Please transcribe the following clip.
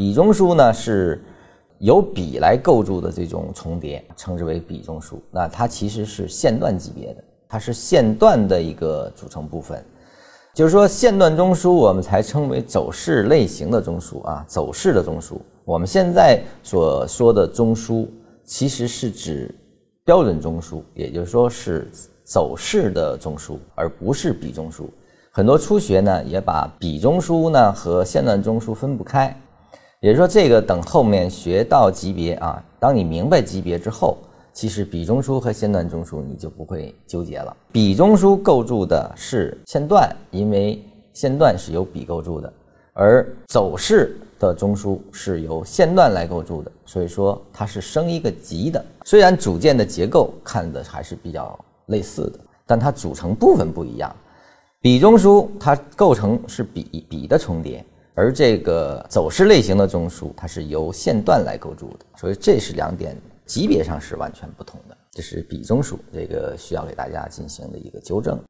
笔中枢呢是由笔来构筑的这种重叠，称之为笔中枢。那它其实是线段级别的，它是线段的一个组成部分。就是说，线段中枢我们才称为走势类型的中枢啊，走势的中枢。我们现在所说的中枢，其实是指标准中枢，也就是说是走势的中枢，而不是笔中枢。很多初学呢，也把笔中枢呢和线段中枢分不开，也就是说，这个等后面学到级别啊，当你明白级别之后。其实笔中枢和线段中枢你就不会纠结了。笔中枢构筑的是线段，因为线段是由笔构筑的，而走势的中枢是由线段来构筑的，所以说它是升一个级的。虽然组件的结构看的还是比较类似的，但它组成部分不一样。笔中枢它构成是笔笔的重叠，而这个走势类型的中枢它是由线段来构筑的，所以这是两点。级别上是完全不同的，这是比中枢，这个需要给大家进行的一个纠正。